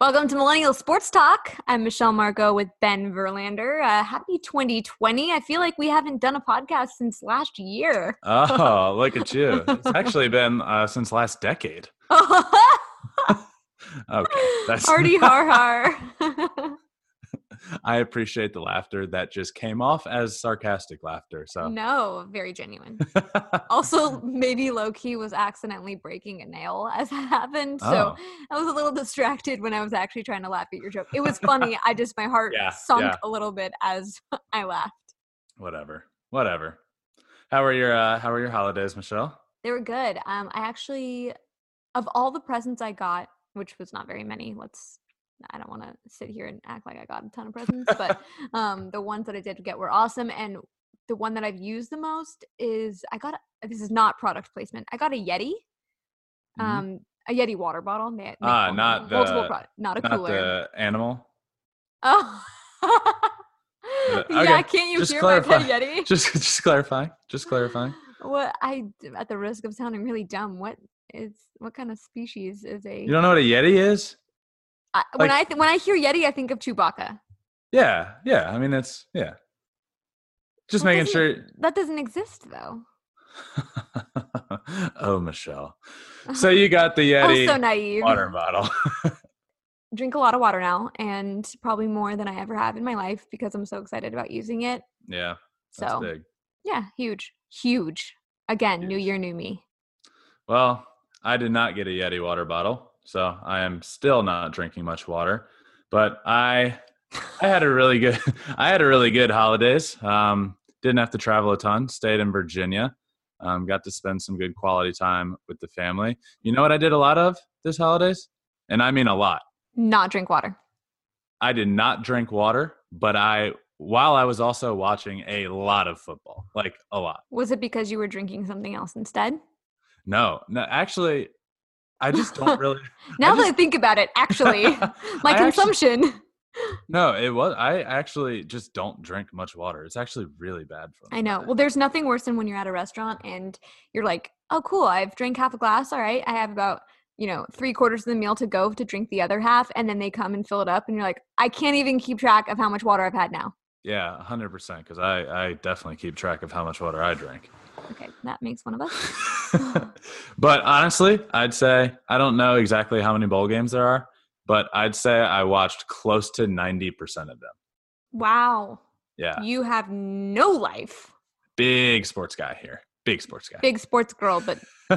Welcome to Millennial Sports Talk. I'm Michelle Margaux with Ben Verlander. Uh, happy 2020. I feel like we haven't done a podcast since last year. Oh, look at you. It's actually been uh, since last decade. okay. That's Hardy har har. I appreciate the laughter that just came off as sarcastic laughter. So no, very genuine. also, maybe low key was accidentally breaking a nail as that happened. So Oh. I was a little distracted when I was actually trying to laugh at your joke. It was funny. I just, my heart Yeah, sunk yeah. a little bit as I laughed. whatever. Whatever. How are your uh, how are your holidays, Michelle? They were good. Um, I actually, of all the presents I got, which was not very many, let's, I don't want to sit here and act like I got a ton of presents, but um, the ones that I did get were awesome. And the one that I've used the most is I got, a, this is not product placement. I got a Yeti, Mhm. um, a Yeti water bottle. They, Ah, call not multiple the- product, not a Not cooler. the animal. Oh. Uh, yeah, can't you just hear my pet. Yeti? Just just clarifying. Just clarifying. What I, at the risk of sounding really dumb, what is what kind of species is a? You don't know what a yeti is? I, when I th- when I hear Yeti, I think of Chewbacca. Yeah, yeah. I mean, it's yeah. Just Well, making sure. that doesn't exist though. oh, Michelle. So you got the oh, Yeti so naive. water bottle. Drink a lot of water now, and probably more than I ever have in my life because I'm so excited about using it. yeah, that's So big. yeah, huge, huge. Again, new year, new me. Well, I did not get a Yeti water bottle, so I am still not drinking much water. But I, I had a really good, I had a really good holidays. Um, didn't have to travel a ton. Stayed in Virginia. Um, got to spend some good quality time with the family. You know what I did a lot of this holidays, and I mean a lot. Not drink water. I did not drink water, but I, while I was also watching a lot of football, like a lot. Was it because you were drinking something else instead? No, no, actually, I just don't really. Now that just- I think about it, actually, my I actually- consumption. No, it was. I actually just don't drink much water. It's actually really bad for me. I know. Well, there's nothing worse than when you're at a restaurant and you're like, oh, cool, I've drank half a glass. All right. I have about, you know, three quarters of the meal to go to drink the other half. And then they come and fill it up. And you're like, I can't even keep track of how much water I've had now. Yeah, hundred percent. Because I, I definitely keep track of how much water I drink. Okay. That makes one of us. but honestly, I'd say I don't know exactly how many bowl games there are, but I'd say I watched close to ninety percent of them. Wow. Yeah, You have no life. big sports guy here. Big sports guy. Big sports girl, but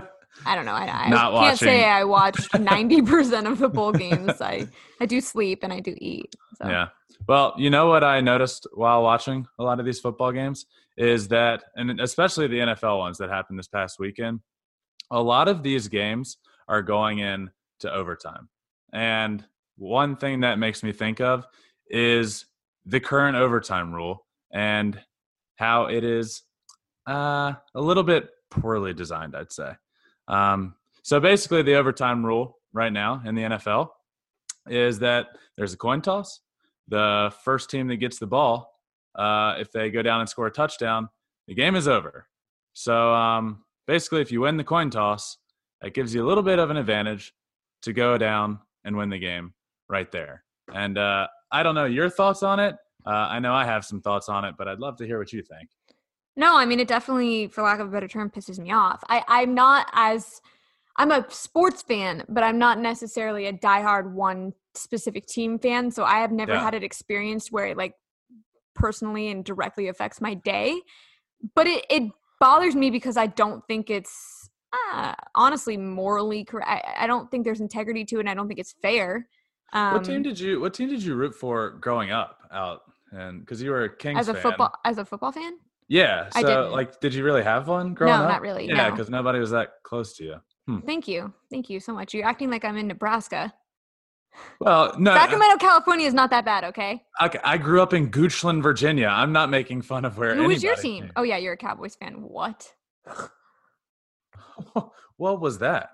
I don't know. I, I can't say. I watched 90% of the bowl games. I, I do sleep and I do eat. So. Yeah. Well, you know what I noticed while watching a lot of these football games is that, and especially the NFL ones that happened this past weekend, a lot of these games are going in to overtime. And one thing that makes me think of is the current overtime rule and how it is uh, a little bit poorly designed, I'd say. Um, so basically, the overtime rule right now in the NFL is that there's a coin toss. The first team that gets the ball, uh, if they go down and score a touchdown, the game is over. So um, basically, if you win the coin toss, that gives you a little bit of an advantage to go down and win the game right there. And uh, I don't know your thoughts on it. Uh, I know I have some thoughts on it, but I'd love to hear what you think. No, I mean it definitely, for lack of a better term, pisses me off. I, I'm not as I'm a sports fan, but I'm not necessarily a diehard one specific team fan. So I have never Yeah. had it experienced where it like personally and directly affects my day. But it, it bothers me because I don't think it's uh, honestly morally correct. I, I don't think there's integrity to it. and I don't think it's fair. Um, what team did you What team did you root for growing up out? And because you were a Kings as a fan. football as a football fan? Yeah. So, like, did you really have one growing No, up? not really, Yeah, no. because nobody was that close to you. Thank you, thank you so much. You're acting like I'm in Nebraska. Well, no. Sacramento, California is not that bad. Okay. I, I grew up in Goochland, Virginia. I'm not making fun of where. Who was your team? came. Oh yeah, you're a Cowboys fan. What? what was that?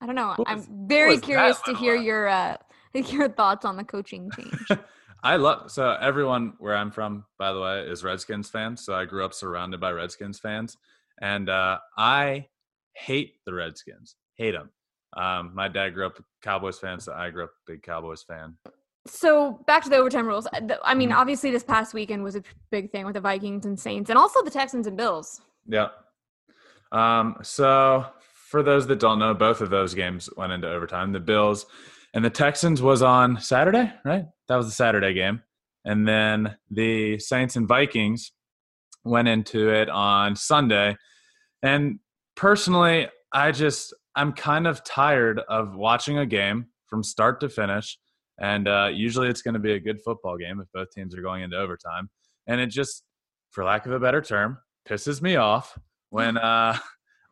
I don't know. I'm very curious to hear your uh your thoughts on the coaching change. I love so everyone where I'm from, by the way, is Redskins fans. So I grew up surrounded by Redskins fans, and uh, I hate the Redskins. Hate them. Um, my dad grew up a Cowboys fan, so I grew up a big Cowboys fan. so back to the overtime rules. Uh, I mean, Mhm. obviously this past weekend was a big thing with the Vikings and Saints, and also the Texans and Bills. Yeah. Um, so for those that don't know, both of those games went into overtime. The Bills and the Texans was on Saturday, right? That was the Saturday game. And then the Saints and Vikings went into it on Sunday. And personally, I just I'm kind of tired of watching a game from start to finish. And uh, usually it's going to be a good football game if both teams are going into overtime. And it just, for lack of a better term, pisses me off when uh,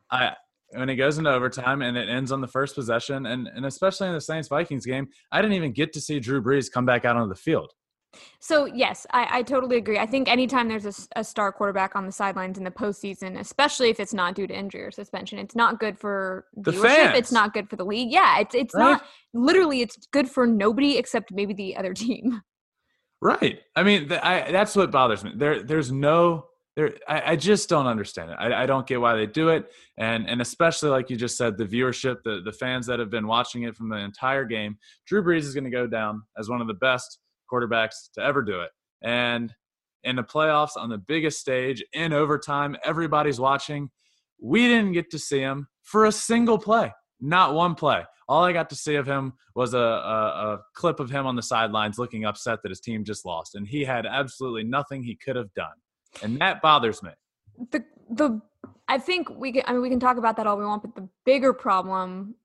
I when it goes into overtime and it ends on the first possession. And and especially in the Saints Vikings game, I didn't even get to see Drew Brees come back out on the field. So yes, I, I totally agree. I think anytime there's a star quarterback on the sidelines in the postseason, especially if it's not due to injury or suspension, it's not good for The viewership. fans. It's not good for the league. Yeah, it's it's Right? not literally. It's good for nobody except maybe the other team. Right. I mean, th- I, that's what bothers me. There, there's no, there. I, I just don't understand it. I, I don't get why they do it, and and especially like you just said, the viewership, the the fans that have been watching it from the entire game. Drew Brees is going to go down as one of the best quarterbacks to ever do it, and in the playoffs on the biggest stage in overtime, everybody's watching. We didn't get to see him for a single play, not one play. All I got to see of him was a, a, a clip of him on the sidelines looking upset that his team just lost, and he had absolutely nothing he could have done, and that bothers me. the the I think we can I mean we can talk about that all we want, but the bigger problem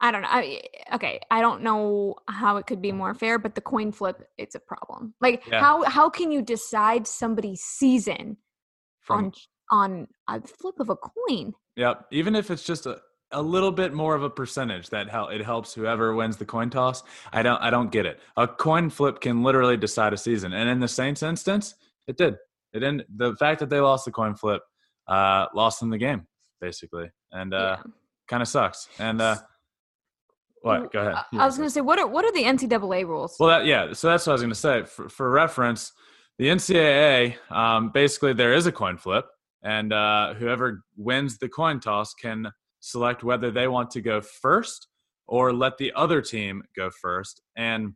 I don't know. I, okay, I don't know how it could be more fair, but the coin flip it's a problem. Like Yeah. how how can you decide somebody's season From on on a flip of a coin? Yep. Even if it's just a, a little bit more of a percentage that hel- it helps whoever wins the coin toss. I don't I don't get it. A coin flip can literally decide a season. And in the Saints instance, it did. It didn't the fact that they lost the coin flip uh lost them the game, basically. And uh Yeah. kind of sucks. And uh what? Go ahead. I- I was going to say what are what are the NCAA rules? well, that, yeah. So that's what I was going to say. For, for reference, the NCAA um, basically there is a coin flip, and uh, whoever wins the coin toss can select whether they want to go first or let the other team go first. And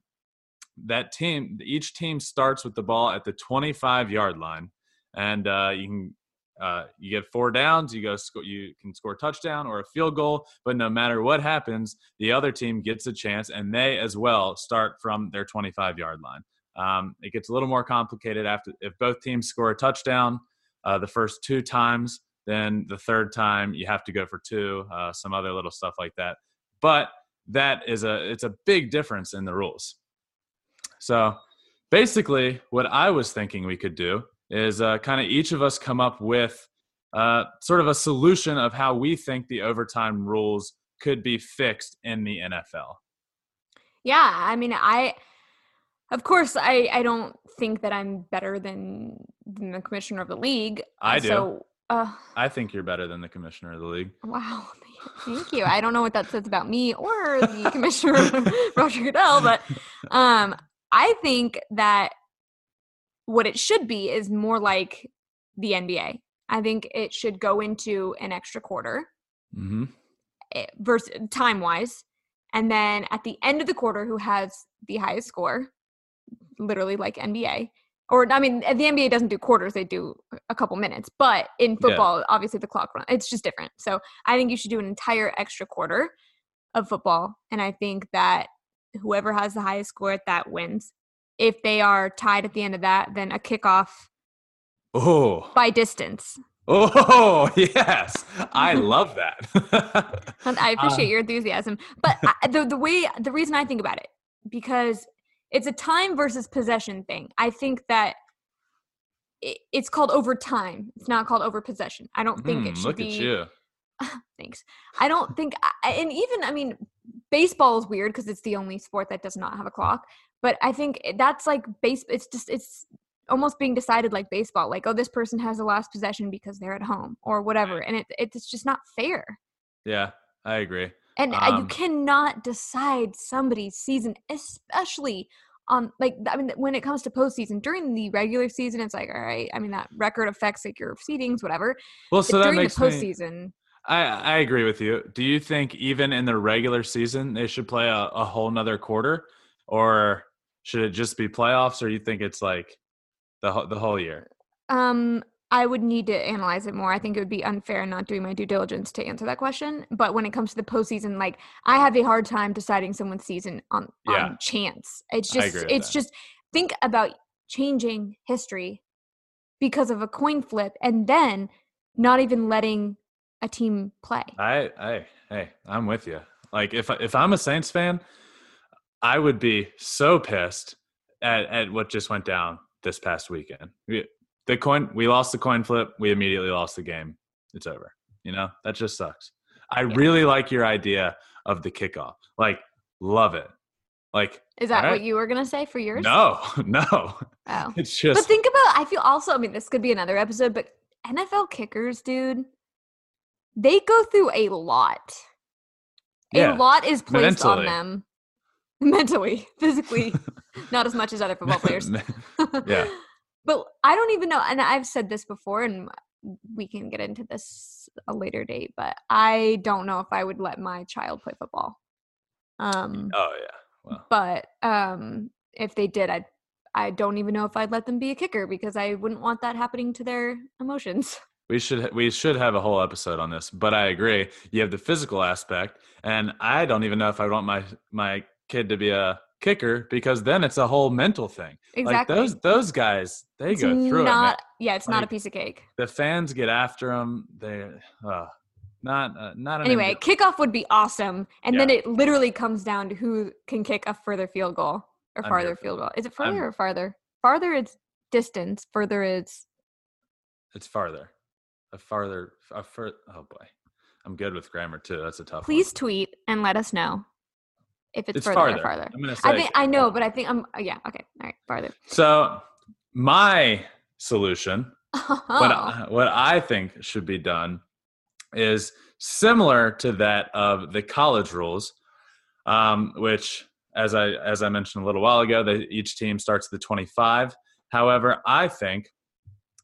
that team, each team starts with the ball at the 25 yard line, and uh, you can. Uh, you get four downs. You go. Sco- you can score a touchdown or a field goal. But no matter what happens, the other team gets a chance, and they as well start from their 25 yard line. Um, it gets a little more complicated after if both teams score a touchdown uh, the first two times. Then the third time you have to go for two. Uh, some other little stuff like that. But that is a it's a big difference in the rules. So basically, what I was thinking we could do is uh, kind of each of us come up with uh, sort of a solution of how we think the overtime rules could be fixed in the NFL. Yeah, I mean, I, of course, I, I don't think that I'm better than, than the commissioner of the league. I do. So, uh, I think you're better than the commissioner of the league. wow, thank you. I don't know what that says about me or the commissioner, Roger Goodell, but um, I think that what it should be is more like the NBA. I think it should go into an extra quarter Mm-hmm. eh, versus time wise and then at the end of the quarter who has the highest score literally like nba or i mean the nba doesn't do quarters they do a couple minutes but in Yeah. football obviously the clock run it's just different so i think you should do an entire extra quarter of football and i think that whoever has the highest score at that wins if they are tied at the end of that then a kickoff Oh, by distance Oh yes, I love that. I appreciate your enthusiasm, but I, the the way the reason I think about it because it's a time versus possession thing. I think that it, it's called over time. It's not called over possession. I don't think it Hmm, should look be. at you. Thanks. I don't think, I- and even I mean, baseball is weird because it's the only sport that does not have a clock. But I think that's like base. It's just it's almost being decided like baseball. Like, oh, this person has the last possession because they're at home or whatever, and it it's just not fair. Yeah, I agree. And uh, you Um, cannot decide somebody's season, especially on like I mean when it comes to postseason. During the regular season, it's like all right. I mean that record affects like your seedings, whatever. Well, But so that during the makes me. I I agree with you. Do you think even in the regular season they should play a, a whole nother quarter, or should it just be playoffs, or you think it's like the whole- the whole year? um, I would need to analyze it more. I think it would be unfair not doing my due diligence to answer that question. But when it comes to the postseason, like I have a hard time deciding someone's season on Yeah. on chance. It's just it's that. just think about changing history because of a coin flip and then not even letting a team play. I I hey, I'm with you. Like if if I'm a Saints fan, I would be so pissed at at what just went down this past weekend. We, the coin we lost the coin flip, we immediately lost the game. It's over. You know? That just sucks. I Yeah. really like your idea of the kickoff. Like love it. Like Is that Alright. what you were gonna say for yours? no, no. Oh. It's just. But think about I feel also, I mean, this could be another episode, but NFL kickers, dude, they go through a lot. Yeah, A lot is placed on them. Mentally, physically, not as much as other football players. Yeah. But I don't even know, and I've said this before, and we can get into this a later date, but I don't know if I would let my child play football. Um oh yeah. Well, but um if they did i i don't even know if i'd let them be a kicker because i wouldn't want that happening to their emotions We should we should have a whole episode on this, but I agree. You have the physical aspect, and I don't even know if I want my my kid to be a kicker because then it's a whole mental thing. exactly Like those those guys, they it's go through it. not yeah it's not a piece of cake The fans get after them. They uh, not uh, not an anyway kickoff would be awesome and then it literally comes down to who can kick a further field goal or farther field goal is it I'm- further or farther farther it's distance further it's It's farther, a farther, a fur. Oh boy, I'm good with grammar too. That's a tough. one. please tweet and let us know if it's, It's further farther. farther I'm gonna say. i think i know but i think i'm yeah okay all right farther So my solution what Oh. I, what I think should be done is similar to that of the college rules, um, which, as I as I mentioned a little while ago, each team starts at the 25. However, I think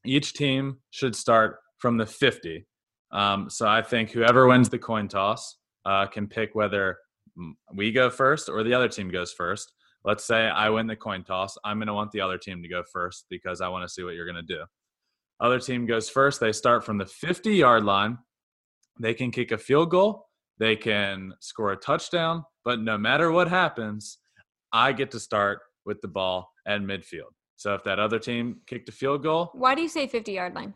each team should start from the 50. Um, so I think whoever wins the coin toss uh, can pick whether we go first or the other team goes first. Let's say I win the coin toss. I'm going to want the other team to go first because I want to see what you're going to do. Other team goes first. They start from the 50 yard line. They can kick a field goal. They can score a touchdown. But no matter what happens, I get to start with the ball at midfield. So if that other team kicked a field goal, Why do you say 50 yard line?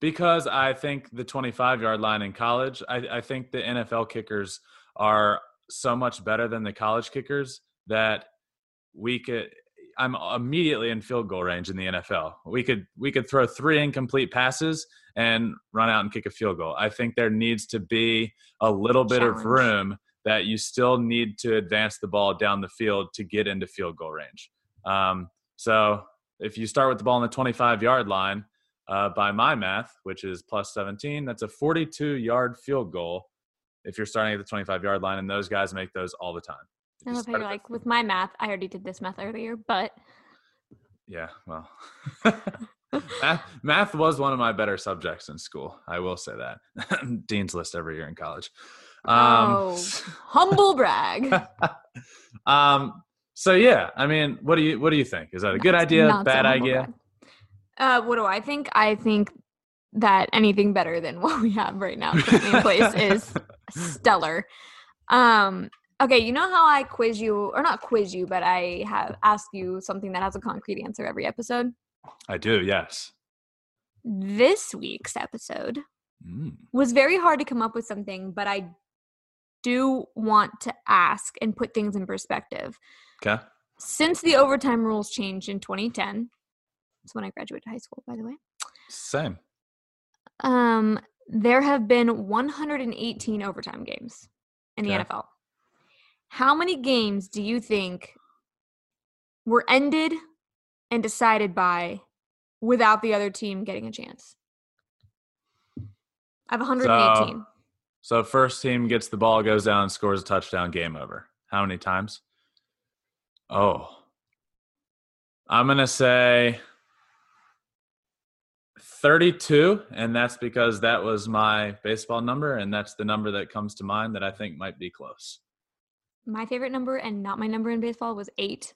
because I think the 25 yard line in college, I, I think the NFL kickers are so much better than the college kickers that we could. I'm immediately in field goal range in the NFL. We could we could throw three incomplete passes and run out and kick a field goal. I think there needs to be a little bit of room that you still need to advance the ball down the field to get into field goal range. Um, so if you start with the ball on the 25 yard line, uh, by my math, which is plus 17, that's a 42 yard field goal if you're starting at the 25 yard line, and those guys make those all the time. I you love how you're like, with my math, I already did this math earlier, but yeah, well, math, math was one of my better subjects in school. I will say that. Dean's list every year in college. Um, oh, humble brag. um, so yeah, I mean, what do you what do you think? Is that a good idea? not so Bad idea? Uh, what do I think? I think that anything better than what we have right now in place is stellar. Um, okay, you know how I quiz you, or not quiz you, but I have asked you something that has a concrete answer every episode. I do. Yes. This week's episode Mm. was very hard to come up with something, but I do want to ask and put things in perspective. Okay. Since the overtime rules changed in 2010, that's when I graduated high school, by the way. Same. Um, there have been 118 overtime games in the Okay. NFL. How many games do you think were ended and decided by without the other team getting a chance? I have 118. So first team gets the ball, goes down, scores a touchdown, game over. How many times? Oh. I'm going to say 32, and that's because that was my baseball number, and that's the number that comes to mind that I think might be close. My favorite number and not my number in baseball was eight.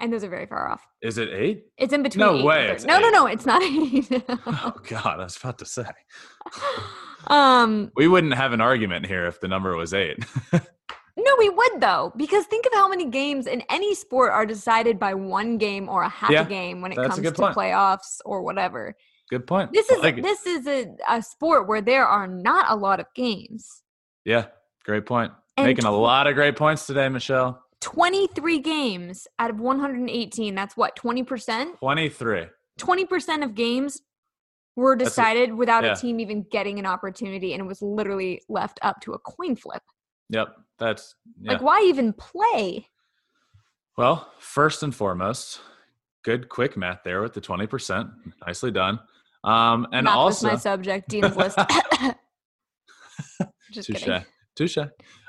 And those are very far off. Is it eight? It's in between. No eight way, 30. it's No, no, no. It's not eight. Oh, God, I was about to say. um, We wouldn't have an argument here if the number was eight. We would though, because think of how many games in any sport are decided by one game or a half Yeah, a game when it comes to point. playoffs or whatever. Good point. This is Like this is a, a sport where there are not a lot of games. Yeah, great point. And Making a lot of great points today, Michelle. 23 games out of 118. That's what, 20%? 23. 20% of games were That's a- decided without yeah. a team even getting an opportunity and it was literally left up to a coin flip. Yep, that's yeah. Like why even play? well, first and foremost, good quick math there with the 20%. Nicely done. Um, and Math also, my subject, Dean's list. Just touche, kidding. touche.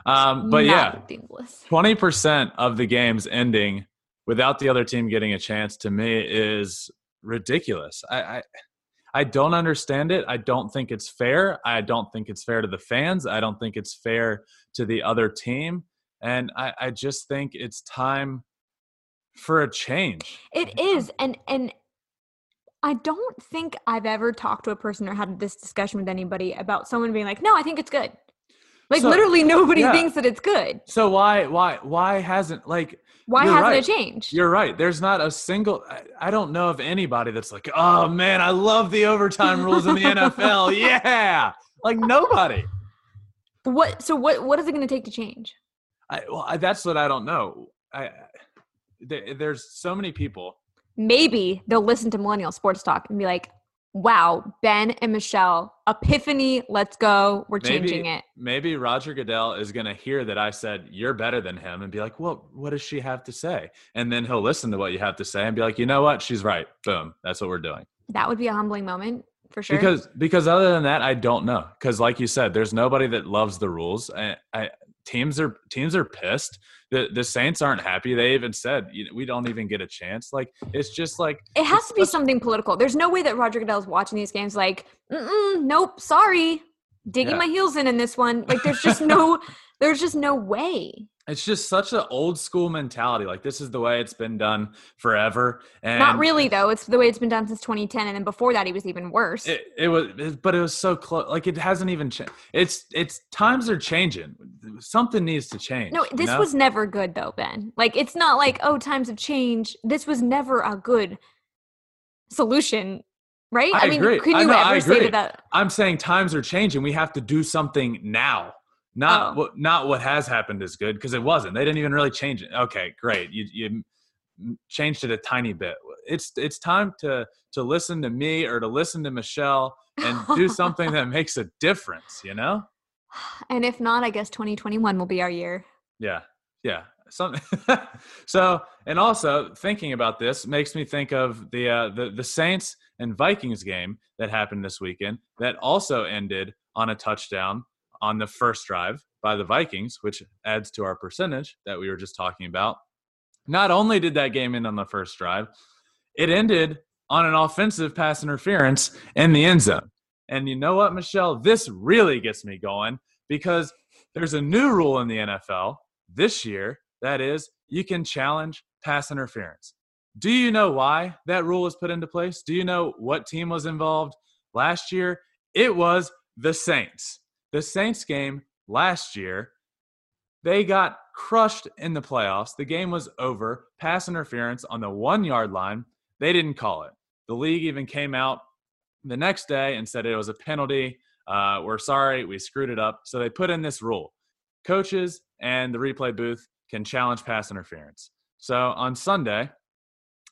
Um, but yeah, list. 20% of the games ending without the other team getting a chance to me is ridiculous. I, I I don't understand it. I don't think it's fair. I don't think it's fair to the fans. I don't think it's fair to the other team. And I, I just think it's time for a change. It is, and and I don't think I've ever talked to a person or had this discussion with anybody about someone being like, "No, I think it's good." Like So- literally, nobody yeah. thinks that it's good. So why why why hasn't like Why hasn't right. it changed? You're right. There's not a single. I, I don't know of anybody that's like, oh man, I love the overtime rules in the NFL. Yeah, like nobody. what? So what? What is it going to take to change? I, well, I, that's what I don't know. I, there, there's so many people. Maybe they'll listen to Millennial Sports Talk and be like, "Wow, Ben and Michelle, epiphany. Let's go. We're Maybe changing it." maybe Roger Goodell is gonna hear that I said you're better than him and be like, well, what does she have to say? And then he'll listen to what you have to say and be like, you know what? She's right. Boom. That's what we're doing. That would be a humbling moment for sure. Because because other than that, I don't know. Because like you said, there's nobody that loves the rules. I, I teams are teams are pissed. The the Saints aren't happy. They even said you know, we don't even get a chance. Like it's just like It has to be something political. There's no way that Roger Goodell's watching these games like, Mm-mm, nope, sorry, digging Yeah. my heels in in this one. Like, there's just no, there's just no way. It's just such an old school mentality. Like this is the way it's been done forever. And Not really though. It's the way it's been done since 2010, and then before that, he was even worse. It, it was, it- but it was so close. Like it hasn't even changed. It's it's times are changing. Something needs to change. no, you this know? was never good though, Ben. Like, it's not like oh, times have changed. This was never a good solution, right? I mean, agree. could you know, I ever say that I'm saying times are changing. We have to do something now. Not Oh. what not what has happened is good because it wasn't. They didn't even really change it. Okay, great. You you changed it a tiny bit. It's it's time to to listen to me or to listen to Michelle and do something that makes a difference. You know? and if not, I guess 2021 will be our year. Yeah, yeah. Something. so, and also thinking about this makes me think of the uh, the the Saints and Vikings game that happened this weekend. That also ended on a touchdown on the first drive by the Vikings, which adds to our percentage that we were just talking about. Not only did that game end on the first drive, it ended on an offensive pass interference in the end zone. And you know what, Michelle? This really gets me going because there's a new rule in the NFL this year that is you can challenge pass interference. Do you know why that rule was put into place? Do you know what team was involved last year? It was the Saints. The Saints game last year, they got crushed in the playoffs. The game was over. Pass interference on the one yard line. They didn't call it. The league even came out the next day and said it was a penalty. Uh, we're sorry, we screwed it up. So they put in this rule coaches and the replay booth can challenge pass interference. So on Sunday,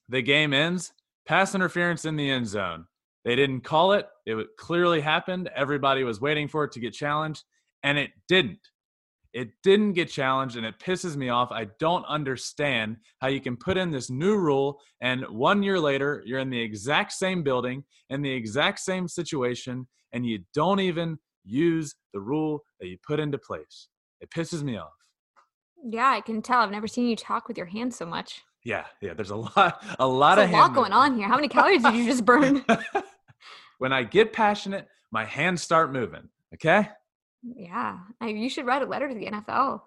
the game ends, pass interference in the end zone. They didn't call it. It clearly happened. Everybody was waiting for it to get challenged, and it didn't. It didn't get challenged, and it pisses me off. I don't understand how you can put in this new rule, and one year later, you're in the exact same building, in the exact same situation, and you don't even use the rule that you put into place. It pisses me off. Yeah, I can tell. I've never seen you talk with your hands so much. Yeah, yeah. There's a lot, a lot There's of a lot going on here. How many calories did you just burn? when I get passionate, my hands start moving. Okay. yeah, I, you should write a letter to the NFL.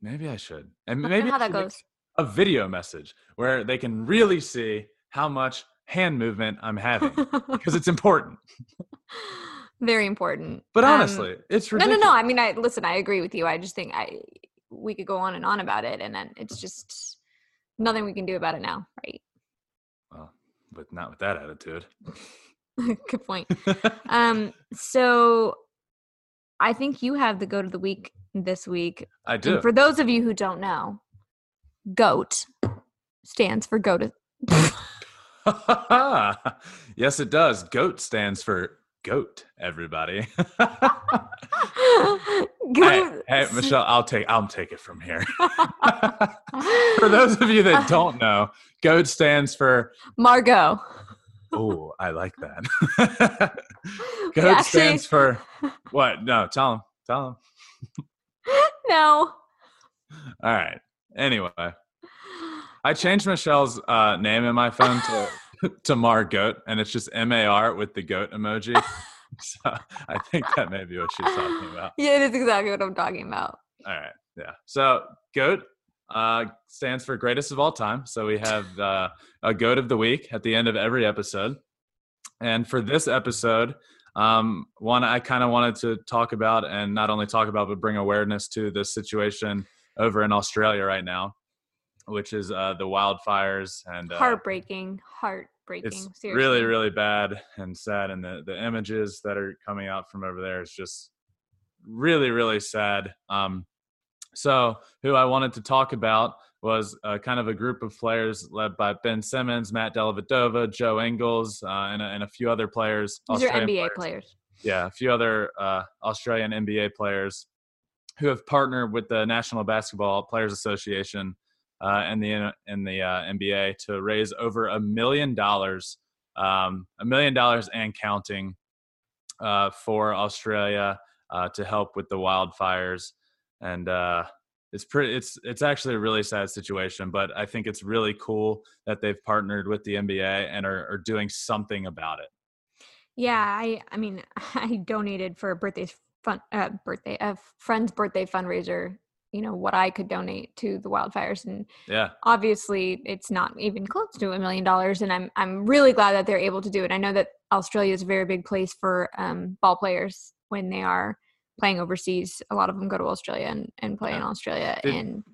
Maybe I should. And Let me know maybe how that goes. A video message where they can really see how much hand movement I'm having because it's important. Very important. But Um, honestly, it's no, no, no. I mean, I listen. I agree with you. I just think I we could go on and on about it, and then it's just nothing we can do about it now, right? Well, but not with that attitude. Good point. Um, so I think you have the goat of the week this week. I do. And for those of you who don't know, GOAT stands for goat. yes, it does. GOAT stands for goat. Everybody. hey, goat. hey, Michelle, I'll take. I'll take it from here. for those of you that don't know, GOAT stands for. Margaux. Oh, I like that. GOAT actually- stands for what? No, tell him. Tell him. No. All right. Anyway, I changed Michelle's uh, name in my phone to to Margoat, and it's just M A R with the goat emoji. so I think that may be what she's talking about. Yeah, it is exactly what I'm talking about. All right. Yeah. So goat uh, stands for greatest of all time. So we have uh, a goat of the week at the end of every episode. And for this episode, um, one I kind of wanted to talk about and not only talk about, but bring awareness to the situation over in Australia right now, which is uh, the wildfires and uh, Heartbreaking. Heartbreaking. it's Seriously. really really bad and sad and the, the images that are coming out from over there is just really really sad um, so who i wanted to talk about was uh, kind of a group of players led by ben simmons matt dellavedova joe ingles uh, and, a, and a few other players These are Australian NBA players. yeah, a few other uh, Australian NBA players who have partnered with the National Basketball Players Association uh, and the in the uh, NBA to raise over a million dollars, um, a million dollars and counting uh, for Australia uh, to help with the wildfires. And uh, it's pretty. It's it's actually a really sad situation, but I think it's really cool that they've partnered with the NBA and are, are doing something about it. Yeah, I I mean I donated for a birthday fun uh, birthday a friend's birthday fundraiser. You know what I could donate to the wildfires, and Yeah. obviously it's not even close to a million dollars. And I'm I'm really glad that they're able to do it. I know that Australia is a very big place for um, ball players when they are playing overseas. A lot of them go to Australia and, and play in Australia. Did- and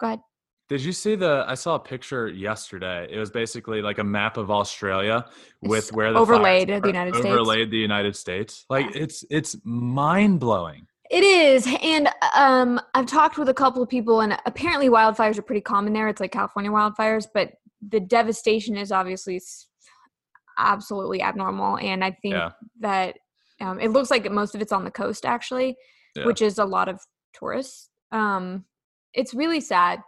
go ahead. Did you see the? I saw a picture yesterday. It was basically like a map of Australia with It's where the overlaid the United States. overlaid the United States. Like it's it's mind blowing. It is, and um, I've talked with a couple of people, and apparently wildfires are pretty common there. It's like California wildfires, but the devastation is obviously absolutely abnormal. And I think Yeah. that um, it looks like most of it's on the coast, actually, Yeah. which is a lot of tourists. Um, it's really sad.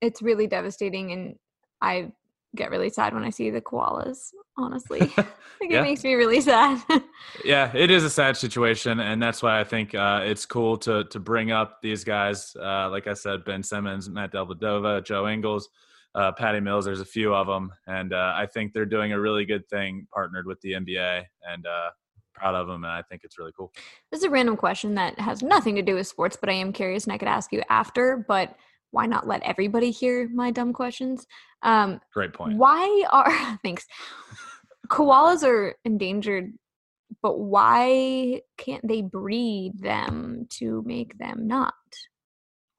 It's really devastating, and I get really sad when I see the koalas. Honestly, Yeah. it makes me really sad. Yeah, it is a sad situation, and that's why I think uh, it's cool to to bring up these guys. Uh, like I said, Ben Simmons, Matt Dellavedova, Joe Ingles, uh, Patty Mills. There's a few of them, and uh, I think they're doing a really good thing, partnered with the NBA, and uh, proud of them. And I think it's really cool. This is a random question that has nothing to do with sports, but I am curious and I could ask you after, but why not let everybody hear my dumb questions? Um, Great point. why are, thanks. Koalas are endangered, but why can't they breed them to make them not?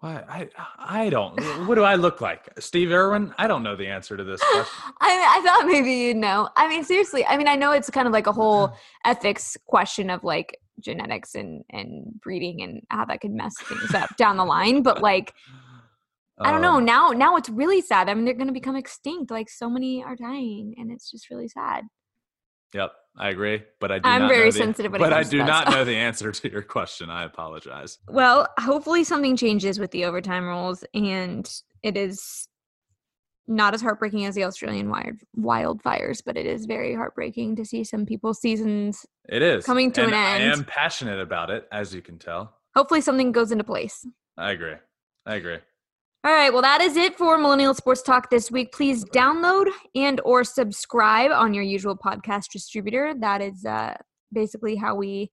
What I I don't. What do I look like, Steve Irwin? I don't know the answer to this question. I I thought maybe you'd know. I mean, seriously. I mean, I know it's kind of like a whole ethics question of like genetics and and breeding and how that could mess things up down the line. But like, I don't know. Um, Now now it's really sad. I mean, they're going to become extinct. Like so many are dying, and it's just really sad. Yep, I agree. But I do I'm not very know the- sensitive But I do not stuff. know the answer to your question. I apologize. Well, hopefully something changes with the overtime rules, and it is not as heartbreaking as the Australian wild wildfires, but it is very heartbreaking to see some people's seasons. It is Coming to and an I end. I am passionate about it, as you can tell. Hopefully, something goes into place. I agree. I agree. All right, well that is it for Millennial Sports Talk this week. Please download and or subscribe on your usual podcast distributor. That is uh, basically how we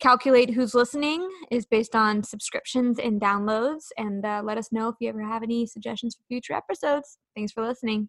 calculate who's listening is based on subscriptions and downloads. And uh, let us know if you ever have any suggestions for future episodes. Thanks for listening.